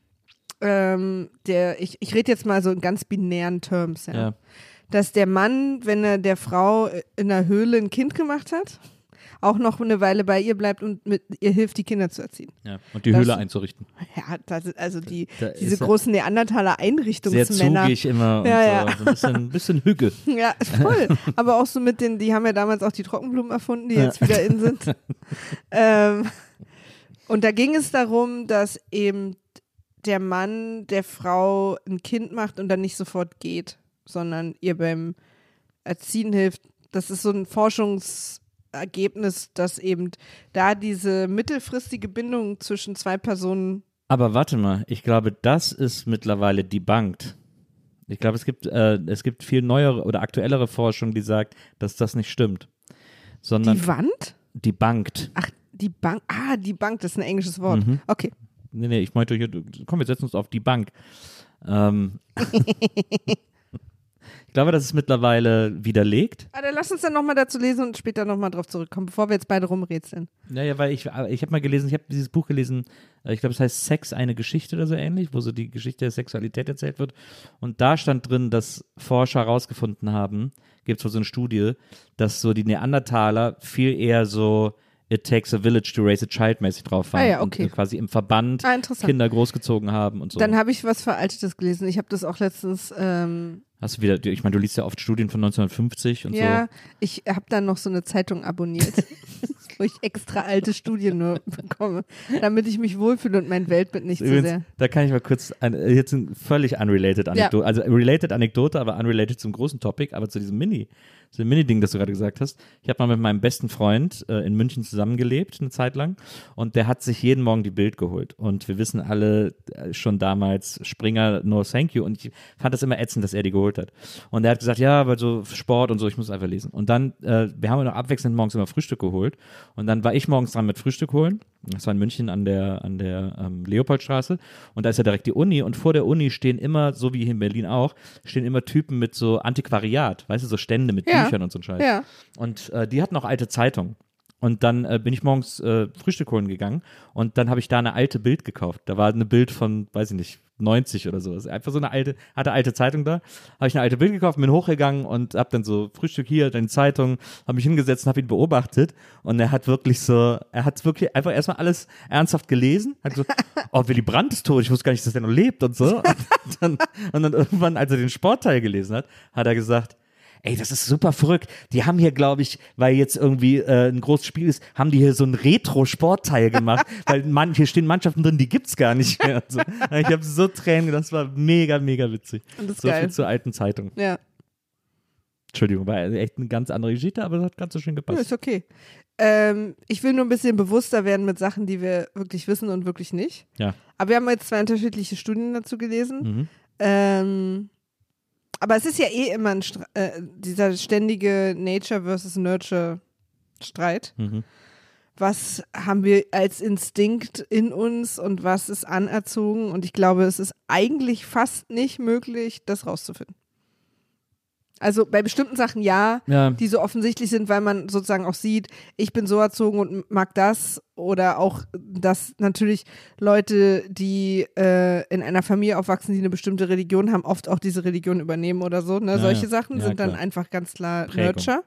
ähm, der, ich, ich rede jetzt mal so in ganz binären Terms, ja Ja. dass der Mann, wenn er der Frau in der Höhle ein Kind gemacht hat, auch noch eine Weile bei ihr bleibt und mit ihr hilft, die Kinder zu erziehen. Ja. Und die Das- Höhle einzurichten. Ja, das also die, Da diese großen Neandertaler Sehr Einrichtungsmänner. zugig immer und Ja, so, ja. so ein bisschen, bisschen Hügge. Ja, voll. Aber auch so mit den, die haben ja damals auch die Trockenblumen erfunden, die jetzt wieder in sind. ähm, und da ging es darum, dass eben der Mann der Frau ein Kind macht und dann nicht sofort geht, sondern ihr beim Erziehen hilft. Das ist so ein Forschungsergebnis, dass eben da diese mittelfristige Bindung zwischen zwei Personen Aber warte mal, ich glaube, das ist mittlerweile debunked. Ich glaube, es gibt, äh, es gibt viel neuere oder aktuellere Forschung, die sagt, dass das nicht stimmt. Sondern die Wand? debunked. Ach, die Bank. Ah, die Bank, das ist ein englisches Wort. Mhm. Okay. Nee, nee, ich meinte, hier, komm, wir setzen uns auf die Bank. Ähm, ich glaube, das ist mittlerweile widerlegt. Ah, dann lass uns dann nochmal dazu lesen und später nochmal drauf zurückkommen, bevor wir jetzt beide rumrätseln. Naja, weil ich, ich habe mal gelesen, ich habe dieses Buch gelesen, äh, ich glaube, es heißt Sex, eine Geschichte oder so ähnlich, wo so die Geschichte der Sexualität erzählt wird. Und da stand drin, dass Forscher herausgefunden haben, gibt es so eine Studie, dass so die Neandertaler viel eher so It takes a village to raise a child mäßig drauf waren Ah ja, okay. und äh, quasi im Verband Ah. Kinder großgezogen haben und so. Dann habe ich was Veraltetes gelesen. Ich habe das auch letztens, ähm, Hast du wieder, ich meine, du liest ja oft Studien von 1950 und ja, ich habe dann noch so eine Zeitung abonniert, wo ich extra alte Studien nur bekomme, damit ich mich wohlfühle und mein Weltbild nicht so. Übrigens, sehr. da kann ich mal kurz, ein, äh, jetzt ein völlig unrelated Anekdote, also related Anekdote, aber unrelated zum großen Topic, aber zu diesem Mini, zu dem Mini-Ding, das du gerade gesagt hast. Ich habe mal mit meinem besten Freund äh, in München zusammengelebt, eine Zeit lang, und der hat sich jeden Morgen die Bild geholt. Und wir wissen alle äh, schon damals, Springer, no thank you. Und ich fand das immer ätzend, dass er die geholt hat. Und er hat gesagt, ja, weil so Sport und so, ich muss einfach lesen. Und dann, äh, wir haben noch abwechselnd morgens immer Frühstück geholt. Und dann war ich morgens dran mit Frühstück holen. Das war in München an der, an der ähm, Leopoldstraße. Und da ist ja direkt die Uni. Und vor der Uni stehen immer, so wie hier in Berlin auch, stehen immer Typen mit so Antiquariat, weißt du, so Stände mit Ja. Büchern und so ein Scheiß. Ja. Und äh, die hatten auch alte Zeitungen. Und dann äh, bin ich morgens äh, Frühstück holen gegangen und dann habe ich da eine alte Bild gekauft. Da war eine Bild von, weiß ich nicht, 90 oder sowas. Einfach so eine alte, hatte alte Zeitung da. Habe ich eine alte Bild gekauft, bin hochgegangen und habe dann so Frühstück hier, dann Zeitung, habe mich hingesetzt und habe ihn beobachtet. Und er hat wirklich so, er hat wirklich einfach erstmal alles ernsthaft gelesen. Hat so, oh, Willy Brandt ist tot, ich wusste gar nicht, dass der noch lebt und so. Und dann, und dann irgendwann, als er den Sportteil gelesen hat, hat er gesagt, Ey, das ist super verrückt. Die haben hier, glaube ich, weil jetzt irgendwie äh, ein großes Spiel ist, haben die hier so ein Retro-Sportteil gemacht, weil man, hier stehen Mannschaften drin, die gibt's gar nicht mehr. So. Ich habe so Tränen, das war mega, mega witzig. Und das ist so geil. viel zur alten Zeitung. Ja, Entschuldigung, war echt eine ganz andere Geschichte, aber das hat ganz so schön ja gepasst. ist okay. Ähm, ich will nur ein bisschen bewusster werden mit Sachen, die wir wirklich wissen und wirklich nicht. Ja. Aber wir haben jetzt zwei unterschiedliche Studien dazu gelesen. Mhm. Ähm, aber es ist ja eh immer äh, dieser ständige Nature versus Nurture Streit. Mhm. Was haben wir als Instinkt in uns und was ist anerzogen? Und ich glaube, es ist eigentlich fast nicht möglich, das rauszufinden. Also bei bestimmten Sachen ja, Ja. die so offensichtlich sind, weil man sozusagen auch sieht, ich bin so erzogen und mag das. Oder auch, dass natürlich Leute, die äh, in einer Familie aufwachsen, die eine bestimmte Religion haben, oft auch diese Religion übernehmen oder so. Ne? Ja, Solche. Sachen Ja, sind dann klar. einfach ganz klar Prägung. Nurture.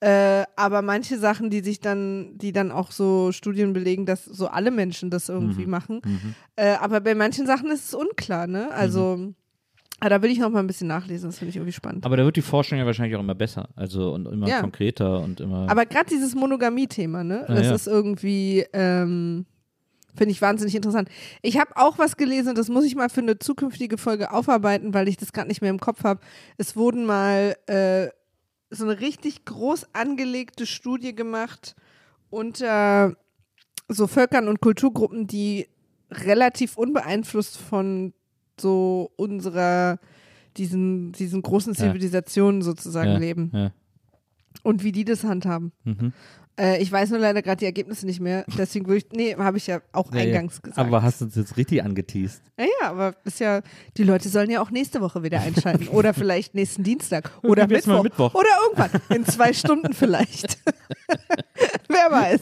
Äh, aber manche Sachen, die sich dann, die dann auch so Studien belegen, dass so alle Menschen das irgendwie Mhm. machen. Mhm. Äh, aber bei manchen Sachen ist es unklar, ne? Also, ah, da will ich noch mal ein bisschen nachlesen, das finde ich irgendwie spannend. Aber da wird die Forschung ja wahrscheinlich auch immer besser. Also und immer Ja. konkreter und immer. Aber gerade dieses Monogamie-Thema, ne? Ja, das ja. ist irgendwie, ähm, finde ich wahnsinnig interessant. Ich habe auch was gelesen, das muss ich mal für eine zukünftige Folge aufarbeiten, weil ich das gerade nicht mehr im Kopf habe. Es wurden mal äh, so eine richtig groß angelegte Studie gemacht unter so Völkern und Kulturgruppen, die relativ unbeeinflusst von so unserer diesen, diesen großen Ja. Zivilisationen sozusagen ja, leben Ja. und wie die das handhaben. Mhm. Äh, ich weiß nur leider gerade die Ergebnisse nicht mehr. Deswegen würde ich, nee, habe ich ja auch Ja, ja. eingangs gesagt. Aber hast du uns jetzt richtig angeteased? ja, ja, aber ist ja, die Leute sollen ja auch nächste Woche wieder einschalten. oder vielleicht nächsten Dienstag. Oder Mittwoch. Mittwoch. Oder irgendwann. In zwei Stunden vielleicht. Wer weiß.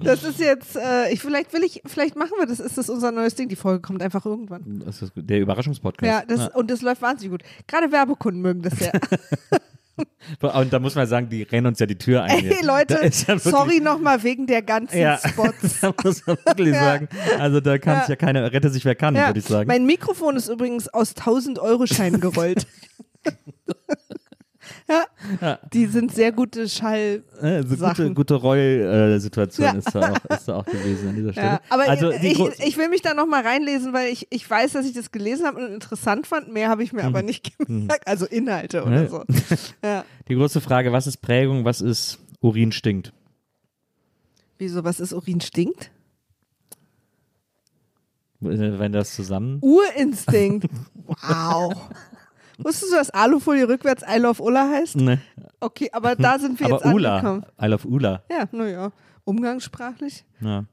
Das ist jetzt, äh, ich, vielleicht will ich, vielleicht machen wir das, ist das unser neues Ding. Die Folge kommt einfach irgendwann. Das ist der Überraschungspodcast. Ja, das, und das läuft wahnsinnig gut. Gerade Werbekunden mögen das ja. Und da muss man sagen, die rennen uns ja die Tür ein. Ey, jetzt. Leute, ja sorry nochmal wegen der ganzen Ja. Spots. da muss man wirklich Ja. sagen. Also da kann Ja. ja keiner, rette sich wer kann, würde ich sagen. Mein Mikrofon ist übrigens aus 1000-Euro-Scheinen gerollt. Ja, die sind sehr gute Schall. Äh, so gute, gute Roll-Situation Ja. ist, da auch, ist da auch gewesen an dieser Stelle. Ja, aber also, ich, ich, ich will mich da nochmal reinlesen, weil ich, ich weiß, dass ich das gelesen habe und interessant fand. Mehr habe ich mir aber nicht gemerkt. Also Inhalte oder Mhm. So. Die große Frage, was ist Prägung, was ist Urin stinkt? Wieso, was ist Urin stinkt? Äh, Wenn das zusammen. Urinstinkt. Wow. Wusstest du, dass Alufolie rückwärts I love Ulla heißt? Ne. Okay, aber da sind wir jetzt Aber Ula, angekommen. I love Ula. Ja, naja. Umgangssprachlich. Ja.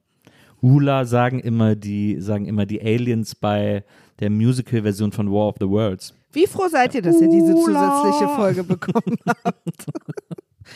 Ula sagen immer die, sagen immer die Aliens bei der Musical-Version von War of the Worlds. Wie froh seid ihr, dass ihr diese zusätzliche Folge bekommen habt?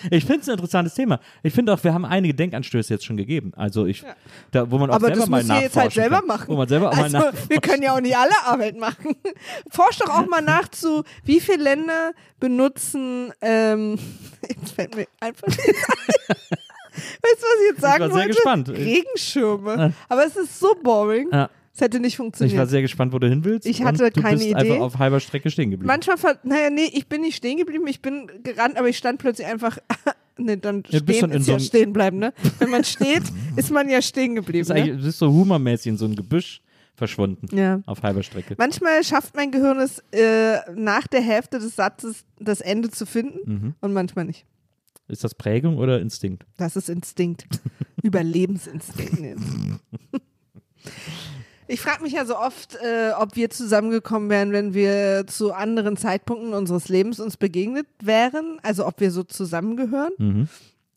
Ich finde es ein interessantes Thema. Ich finde auch, wir haben einige Denkanstöße jetzt schon gegeben. Also ich, da, wo man auch Aber selber das mal ihr jetzt halt nachforschen selber kann. machen. Wo man selber auch also, mal wir können ja auch nicht alle Arbeit machen. Forsch doch auch mal nach zu, wie viele Länder benutzen, ähm, jetzt fällt mir einfach nicht ein. Weißt du, was ich jetzt sagen war sehr wollte? gespannt. Regenschirme. Aber es ist so boring. Ja. Es hätte nicht Ich war funktioniert. sehr gespannt, wo du hin willst. Ich hatte du keine bist Idee. einfach auf halber Strecke stehen geblieben. Manchmal, naja, nee, ich bin nicht stehen geblieben, ich bin gerannt, aber ich stand plötzlich einfach, nee, dann Ja, du bist stehen dann ist so ja einem- stehen bleiben, ne? Wenn man steht, ist man ja stehen Du geblieben, bist, eigentlich, ne? du bist so humormäßig in so ein Gebüsch verschwunden. Ja. Auf halber Strecke. Manchmal schafft mein Gehirn es, äh, nach der Hälfte des Satzes das Ende zu finden Mhm. und manchmal nicht. Ist das Prägung oder Instinkt? Das ist Instinkt. Überlebensinstinkt. Ich frage mich ja so oft, äh, ob wir zusammengekommen wären, wenn wir zu anderen Zeitpunkten unseres Lebens uns begegnet wären. Also ob wir so zusammengehören. Mhm.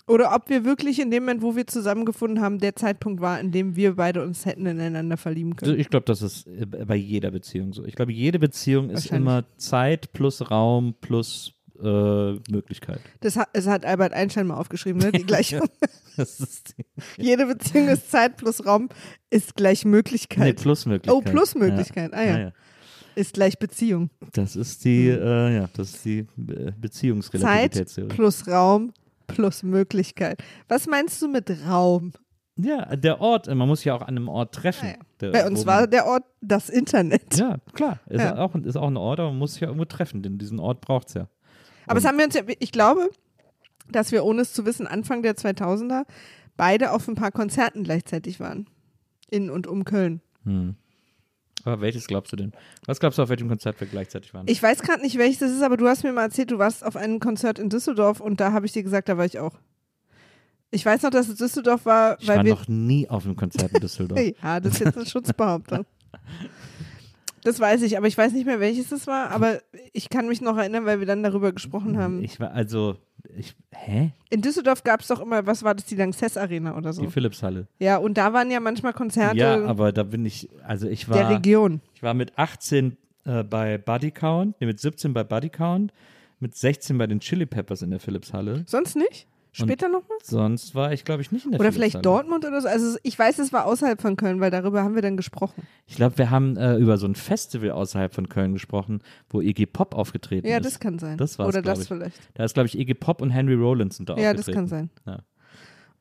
Oder ob wir wirklich in dem Moment, wo wir zusammengefunden haben, der Zeitpunkt war, in dem wir beide uns hätten ineinander verlieben Also können. ich glaube, das ist bei jeder Beziehung so. Ich glaube, jede Beziehung ist immer Zeit plus Raum plus äh, Möglichkeit. Das hat, das hat Albert Einstein mal aufgeschrieben, ne? Die Gleichung. Die, Jede Beziehung ist Zeit plus Raum ist gleich Möglichkeit. nee, plus Möglichkeit. Oh, plus Möglichkeit. Ah ja. ja. Ist gleich Beziehung. Das ist die, Hm. äh, ja, das ist die äh, Zeit Beziehungsrelativitätstheorie. plus Raum plus Möglichkeit. Was meinst du mit Raum? Ja, der Ort, man muss ja auch an einem Ort treffen. Ah ja. Bei uns war der Ort das Internet. Ja, klar. Ist, Ja. Auch, ist auch ein Ort, aber man muss sich ja irgendwo treffen, denn diesen Ort braucht es ja. Aber es haben wir uns ja, ich glaube, dass wir ohne es zu wissen Anfang der 2000er beide auf ein paar Konzerten gleichzeitig waren. In und um Köln. Hm. Aber welches glaubst du denn? Was glaubst du, auf welchem Konzert wir gleichzeitig waren? Ich weiß gerade nicht, welches das ist, aber du hast mir mal erzählt, du warst auf einem Konzert in Düsseldorf und da habe ich dir gesagt, da war ich auch. Ich weiß noch, dass es Düsseldorf war, Ich weil war wir. noch nie auf einem Konzert in Düsseldorf. ja, das ist jetzt eine Schutzbehauptung. Das weiß ich, aber ich weiß nicht mehr, welches es war, aber ich kann mich noch erinnern, weil wir dann darüber gesprochen haben. Ich war also, ich, hä? In Düsseldorf gab es doch immer, was war das, die Lanxess Arena oder so? Die Philipshalle. Ja, und da waren ja manchmal Konzerte Ja, aber da bin ich, also ich der war, Region. ich war mit 18 äh, bei Buddy Count, nee, mit 17 bei Buddy Count, mit 16 bei den Chili Peppers in der Philipshalle. Sonst nicht? Später nochmal? Sonst war ich, glaube ich, nicht in der Oder vielleicht Dortmund oder so? Also ich weiß, es war außerhalb von Köln, weil darüber haben wir dann gesprochen. Ich glaube, wir haben äh, über so ein Festival außerhalb von Köln gesprochen, wo Iggy Pop aufgetreten Ja, ist. das kann sein. Das war's, Oder das ich. vielleicht. Da ist, glaube ich, Iggy Pop und Henry Rollins sind da Ja, das aufgetreten. kann sein. Ja.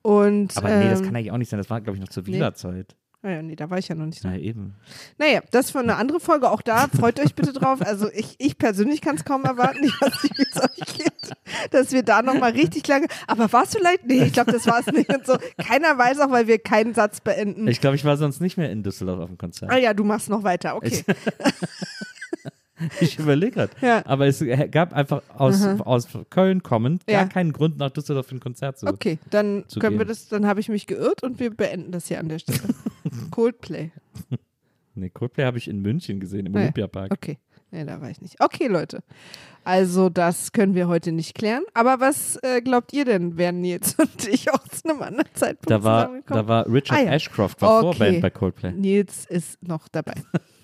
Und, Aber nee, das ähm, kann eigentlich auch nicht sein. Das war, glaube ich, noch zur nee. Vila-Zeit. Naja, nee, da war ich ja noch nicht. Na eben. Naja, das für eine andere Folge. Auch da freut euch bitte drauf. Also ich, ich persönlich kann es kaum erwarten. Ich weiß nicht, wie es euch geht. Dass wir da nochmal richtig lange. Aber war es vielleicht? Nee, ich glaube, das war es nicht. Und so. Keiner weiß auch, weil wir keinen Satz beenden. Ich glaube, ich war sonst nicht mehr in Düsseldorf auf dem Konzert. ah ja, du machst noch weiter. Okay. Ich überlege gerade. Ja. Aber es gab einfach aus, aus Köln kommend gar Ja. keinen Grund, nach Düsseldorf für ein Konzert zu Okay, dann zu können wir gehen. das, dann habe ich mich geirrt und wir beenden das hier an der Stelle. Coldplay. Nee, Coldplay habe ich in München gesehen, im Ja. Olympiapark. Okay. Nee, da war ich nicht. Okay, Leute. Also, das können wir heute nicht klären. Aber was äh, glaubt ihr denn, wären Nils und ich auch zu einem anderen Zeitpunkt Da war, da war Richard Ah ja. Ashcroft, war Okay. Vorband bei Coldplay. Nils ist noch dabei.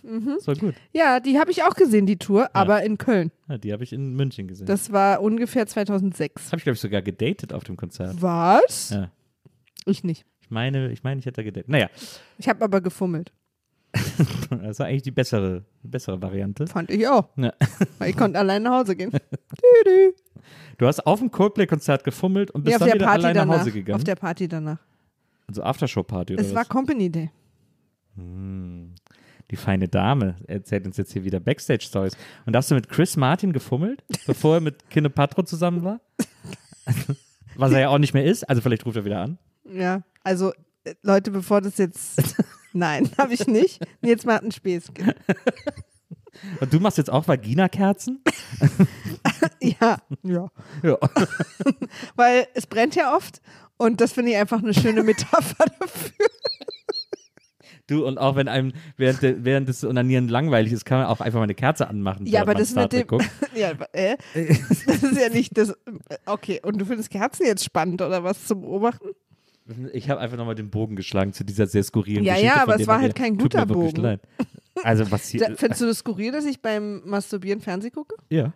Das war gut. Ja, die habe ich auch gesehen, die Tour, aber in Köln. Ja, die habe ich in München gesehen. Das war ungefähr 2006. habe ich, glaube ich, sogar gedatet auf dem Konzert. Was? Ja. Ich nicht. Ich meine, ich meine, ich hätte da gedatet. Naja, Ich habe aber gefummelt. das war eigentlich die bessere, bessere Variante. Fand ich auch. Ja. Weil ich konnte allein nach Hause gehen. Du hast auf dem Coldplay-Konzert gefummelt und bist auf dann der wieder Party allein nach danach. Hause gegangen. Auf der Party danach. also Aftershow-Party oder Es war was? Company Day. Die feine Dame erzählt uns jetzt hier wieder Backstage-Stories. Und da hast du mit Chris Martin gefummelt, bevor er mit Kine Patro zusammen war? Was er ja auch nicht mehr ist. Also vielleicht ruft er wieder an. Ja, also äh, Leute, bevor das jetzt. Nein, habe ich nicht. Jetzt mal ein Späßchen. Und du machst jetzt auch Vagina-Kerzen? Ja, ja. Ja. Weil es brennt ja oft und das finde ich einfach eine schöne Metapher dafür. Du, und auch wenn einem während, de, während des Onanieren langweilig ist, kann man auch einfach mal eine Kerze anmachen. Ja, aber das Star mit dem. ja, äh? Das ist ja nicht das. Okay, und du findest Kerzen jetzt spannend oder was zu beobachten? Ich habe einfach nochmal den Bogen geschlagen zu dieser sehr skurrilen Ja, Geschichte. ja, von aber es war halt kein guter Bogen. leid. Also was hier. Da, findest du das skurril, dass ich beim Masturbieren Fernsehen gucke? ja.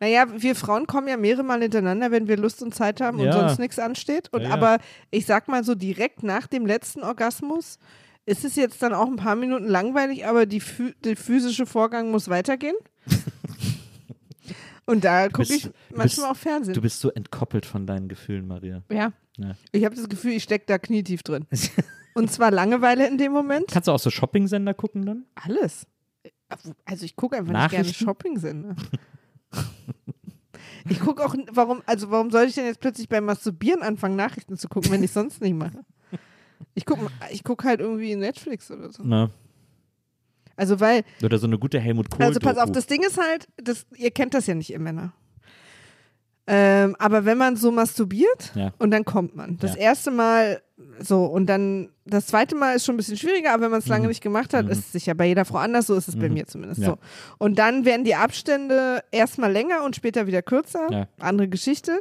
Naja, wir Frauen kommen ja mehrere Mal hintereinander, wenn wir Lust und Zeit haben und Ja. sonst nichts ansteht. Und Ja, ja. aber ich sag mal so direkt nach dem letzten Orgasmus ist es jetzt dann auch ein paar Minuten langweilig, aber die, der physische Vorgang muss weitergehen. und da gucke ich manchmal bist- auch Fernsehen. Du bist so entkoppelt von deinen Gefühlen, Maria. ja. Ja. Ich habe das Gefühl, ich stecke da knietief drin. und zwar Langeweile in dem Moment. Kannst du auch so Shopping-Sender gucken dann? Alles. Also ich gucke einfach nicht gerne? Shopping-Sender. Ich gucke auch, warum, also warum soll ich denn jetzt plötzlich beim Masturbieren anfangen, Nachrichten zu gucken, wenn ich sonst nicht mache? Ich gucke ich guck halt irgendwie Netflix oder so. Na. Also weil, Oder so eine gute Helmut Kohl. also pass auf, das Ding ist halt, das, ihr kennt das ja nicht, ihr Männer. Ähm, aber wenn man so masturbiert Ja. und dann kommt man. Das Ja. erste Mal so und dann das zweite Mal ist schon ein bisschen schwieriger, aber wenn man es lange nicht gemacht hat, ist es sicher bei jeder Frau anders, so ist es bei mir zumindest Mhm. Ja. so. Und dann werden die Abstände erstmal länger und später wieder kürzer. Andere Geschichte.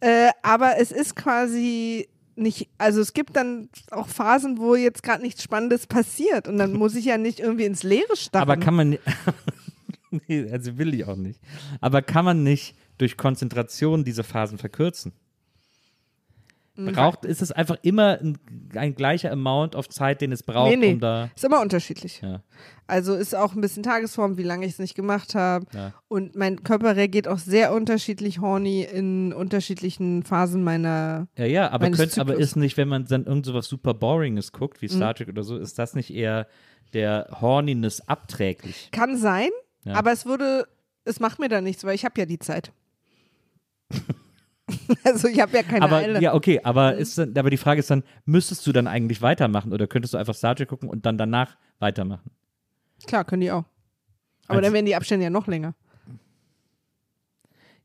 äh, aber es ist quasi nicht, also es gibt dann auch Phasen, wo jetzt gerade nichts Spannendes passiert und dann muss ich ja nicht irgendwie ins Leere starren. Aber kann man. nee, also will ich auch nicht. Aber kann man nicht durch Konzentration diese Phasen verkürzen? Mhm. Braucht, ist es einfach immer ein, ein gleicher Amount of Zeit, den es braucht, nee, nee. um da. Ist immer unterschiedlich. Ja. Also ist auch ein bisschen Tagesform, wie lange ich es nicht gemacht habe. Ja. Und mein Körper reagiert auch sehr unterschiedlich horny in unterschiedlichen Phasen meiner. Ja, ja, aber, könnt, aber ist nicht, wenn man dann irgend so was super Boringes guckt, wie Mhm. Star Trek oder so, ist das nicht eher der Horniness abträglich? Kann sein, Ja. aber es würde, es macht mir da nichts, weil ich habe ja die Zeit. also ich habe ja keine aber Eile. ja, okay, aber, ist dann, aber die Frage ist dann, müsstest du dann eigentlich weitermachen oder könntest du einfach Star Trek gucken und dann danach weitermachen? Klar, können die auch. Aber Also- dann werden die Abstände ja noch länger.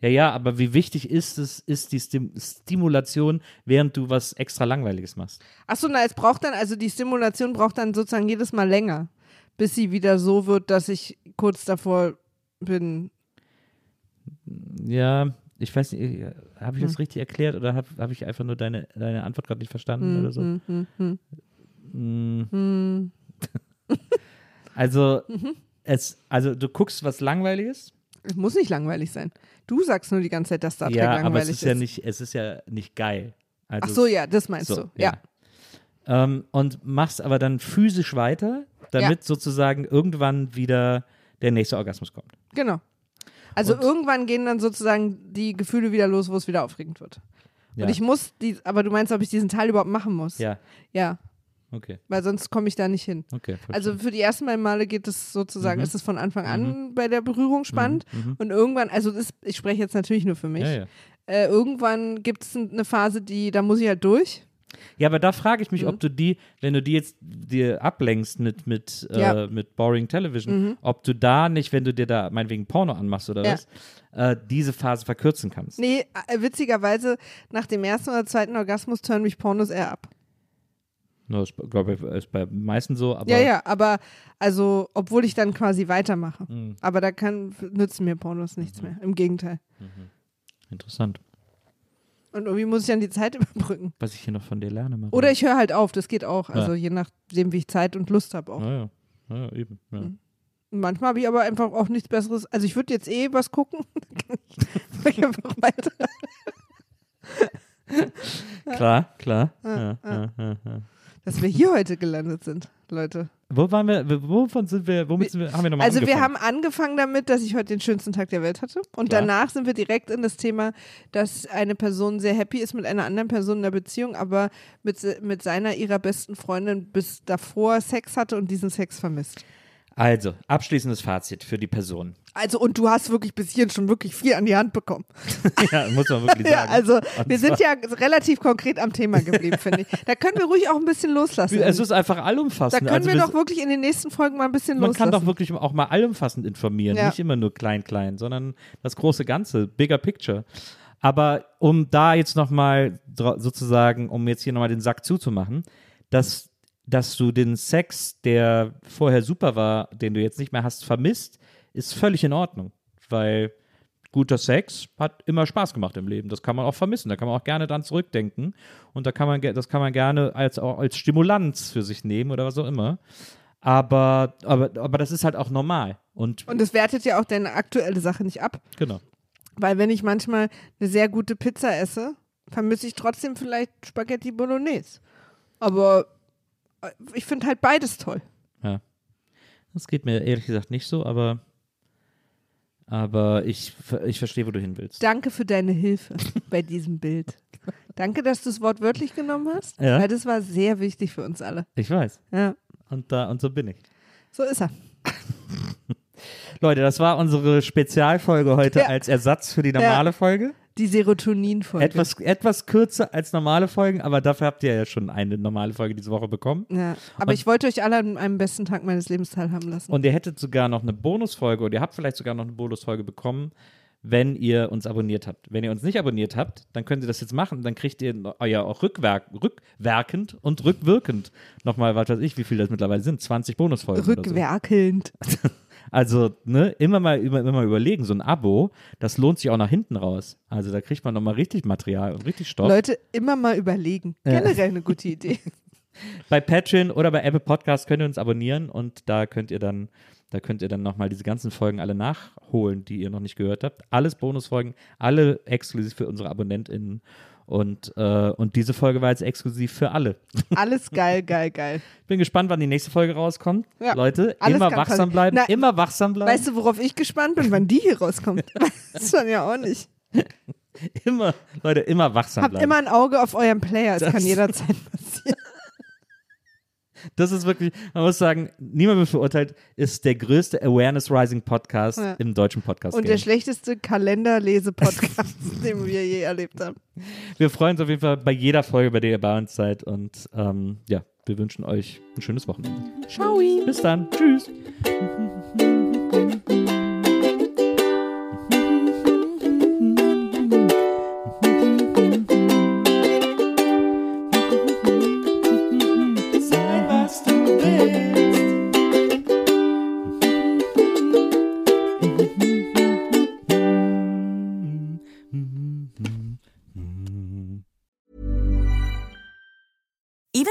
Ja, ja, aber wie wichtig ist es, ist die Stim Stimulation, während du was extra Langweiliges machst? Achso, na, es braucht dann, also die Stimulation braucht dann sozusagen jedes Mal länger, bis sie wieder so wird, dass ich kurz davor bin. Ja, ich weiß nicht, habe ich das Hm. richtig erklärt oder habe hab ich einfach nur deine, deine Antwort gerade nicht verstanden oder so? Hm, hm, hm. Hm. Also, es, also du guckst was Langweiliges? Es muss nicht langweilig sein. Du sagst nur die ganze Zeit, dass Star Trek ja, langweilig aber es ist, ja nicht, es ist ja nicht geil. Also, Ach so, ja, das meinst so, du. Ja. Ähm, und machst aber dann physisch weiter, damit sozusagen irgendwann wieder der nächste Orgasmus kommt. genau. Also Und- irgendwann gehen dann sozusagen die Gefühle wieder los, wo es wieder aufregend wird. Ja. Und ich muss, die, aber du meinst, ob ich diesen Teil überhaupt machen muss? ja, Ja, okay, weil sonst komme ich da nicht hin. okay. Also für die ersten beiden Male geht es sozusagen, Mhm. ist es von Anfang an bei der Berührung spannend. Mhm, mhm. Und irgendwann, also das, ich spreche jetzt natürlich nur für mich, ja, ja. Äh, irgendwann gibt es eine Phase, die, da muss ich halt durch. Ja, aber da frage ich mich, Mhm. ob du die, wenn du die jetzt dir ablenkst mit, mit, Ja. äh, mit Boring Television, Mhm. ob du da nicht, wenn du dir da meinetwegen Porno anmachst oder Ja. was, äh, diese Phase verkürzen kannst. Nee, äh, witzigerweise, nach dem ersten oder zweiten Orgasmus turnen mich Pornos eher ab. No, das glaube ich, ist bei meisten so, aber ja, ja, aber also, obwohl ich dann quasi weitermache. Mhm. Aber da kann, nützen mir Pornos nichts mehr. Im Gegenteil. interessant, Und irgendwie muss ich dann die Zeit überbrücken. was ich hier noch von dir lerne. Maria. Oder ich höre halt auf, das geht auch. Also Ja. je nachdem, wie ich Zeit und Lust habe auch. Ja, ja. ja, eben. Mhm. Manchmal habe ich aber einfach auch nichts Besseres. Also ich würde jetzt eh was gucken. Dann ich, einfach weiter. Klar, klar. Ja, ja. ja, ja, ja. Dass wir hier heute gelandet sind, Leute. Wo waren wir, wovon sind wir, womit sind wir, haben wir nochmal Also wir angefangen? haben angefangen damit, dass ich heute den schönsten Tag der Welt hatte. Und Klar. danach sind wir direkt in das Thema, dass eine Person sehr happy ist mit einer anderen Person in der Beziehung, aber mit, mit seiner, ihrer besten Freundin bis davor Sex hatte und diesen Sex vermisst. Also, abschließendes Fazit für die Person. Also und du hast wirklich bis hierhin schon wirklich viel an die Hand bekommen. ja, muss man wirklich sagen. Ja, also Und wir sind ja relativ konkret am Thema geblieben, finde ich. Da können wir ruhig auch ein bisschen loslassen. Es ist einfach da allumfassend. können also wir wir- doch wirklich in den nächsten Folgen mal ein bisschen man loslassen. kann doch wirklich auch mal allumfassend informieren, Ja. nicht immer nur klein, klein, sondern das große Ganze, bigger picture. Aber um da jetzt nochmal sozusagen, um jetzt hier nochmal den Sack zuzumachen, dass, dass du den Sex, der vorher super war, den du jetzt nicht mehr hast, vermisst, ist völlig in Ordnung. Weil guter Sex hat immer Spaß gemacht im Leben. Das kann man auch vermissen. Da kann man auch gerne dran zurückdenken. Und da kann man, das kann man gerne als, auch als Stimulanz für sich nehmen oder was auch immer. Aber, aber, aber das ist halt auch normal. Und, Und es wertet ja auch deine aktuelle Sache nicht ab. genau. Weil wenn ich manchmal eine sehr gute Pizza esse, vermisse ich trotzdem vielleicht Spaghetti Bolognese. Aber äh, ich finde halt beides toll. Ja. Das geht mir ehrlich gesagt nicht so, aber, aber ich, ich verstehe, wo du hin willst. Danke für deine Hilfe bei diesem Bild. Danke, dass du das Wort wörtlich genommen hast, Ja. weil das war sehr wichtig für uns alle. Ich weiß. Ja, Und, da, und so bin ich. so ist er. Leute, das war unsere Spezialfolge heute Ja. als Ersatz für die normale Folge. Die Serotonin-Folge. Etwas, etwas kürzer als normale Folgen, aber dafür habt ihr ja schon eine normale Folge diese Woche bekommen. Ja, aber Und- ich wollte euch alle an einem besten Tag meines Lebens teilhaben lassen. Und ihr hättet sogar noch eine Bonusfolge oder ihr habt vielleicht sogar noch eine Bonusfolge bekommen, wenn ihr uns abonniert habt. Wenn ihr uns nicht abonniert habt, dann könnt ihr das jetzt machen. Dann kriegt ihr euer auch rückwerk, rückwerkend und rückwirkend nochmal, was weiß ich, wie viel das mittlerweile sind, 20 Bonusfolgen. Oder so. Also, ne, immer mal, immer, immer mal überlegen, so ein Abo, das lohnt sich auch nach hinten raus. Also da kriegt man nochmal richtig Material und richtig Stoff. Leute, immer mal überlegen. Generell eine gute Idee. Bei Patreon oder bei Apple Podcast könnt ihr uns abonnieren und da könnt ihr dann, da könnt ihr dann nochmal diese ganzen Folgen alle nachholen, die ihr noch nicht gehört habt. Alles Bonusfolgen, alle exklusiv für unsere AbonnentInnen. Und, äh, und diese Folge war jetzt exklusiv für alle. Alles geil, geil, geil. Bin gespannt, wann die nächste Folge rauskommt. Ja, Leute, immer wachsam passieren. bleiben, Na, immer wachsam bleiben. Weißt du, worauf ich gespannt bin, wann die hier rauskommt? Das ist schon ja auch nicht. immer, Leute, immer wachsam Habt bleiben. immer ein Auge auf eurem Player. Es kann jederzeit passieren. Das ist wirklich, man muss sagen, niemand wird verurteilt, ist der größte Awareness Rising Podcast Ja. im deutschen Podcast. Und der schlechteste Kalenderlese-Podcast, den wir je erlebt haben. Wir freuen uns auf jeden Fall bei jeder Folge, bei der ihr bei uns seid. Und ähm, ja, wir wünschen euch ein schönes Wochenende. Ciao. Bis dann. Tschüss.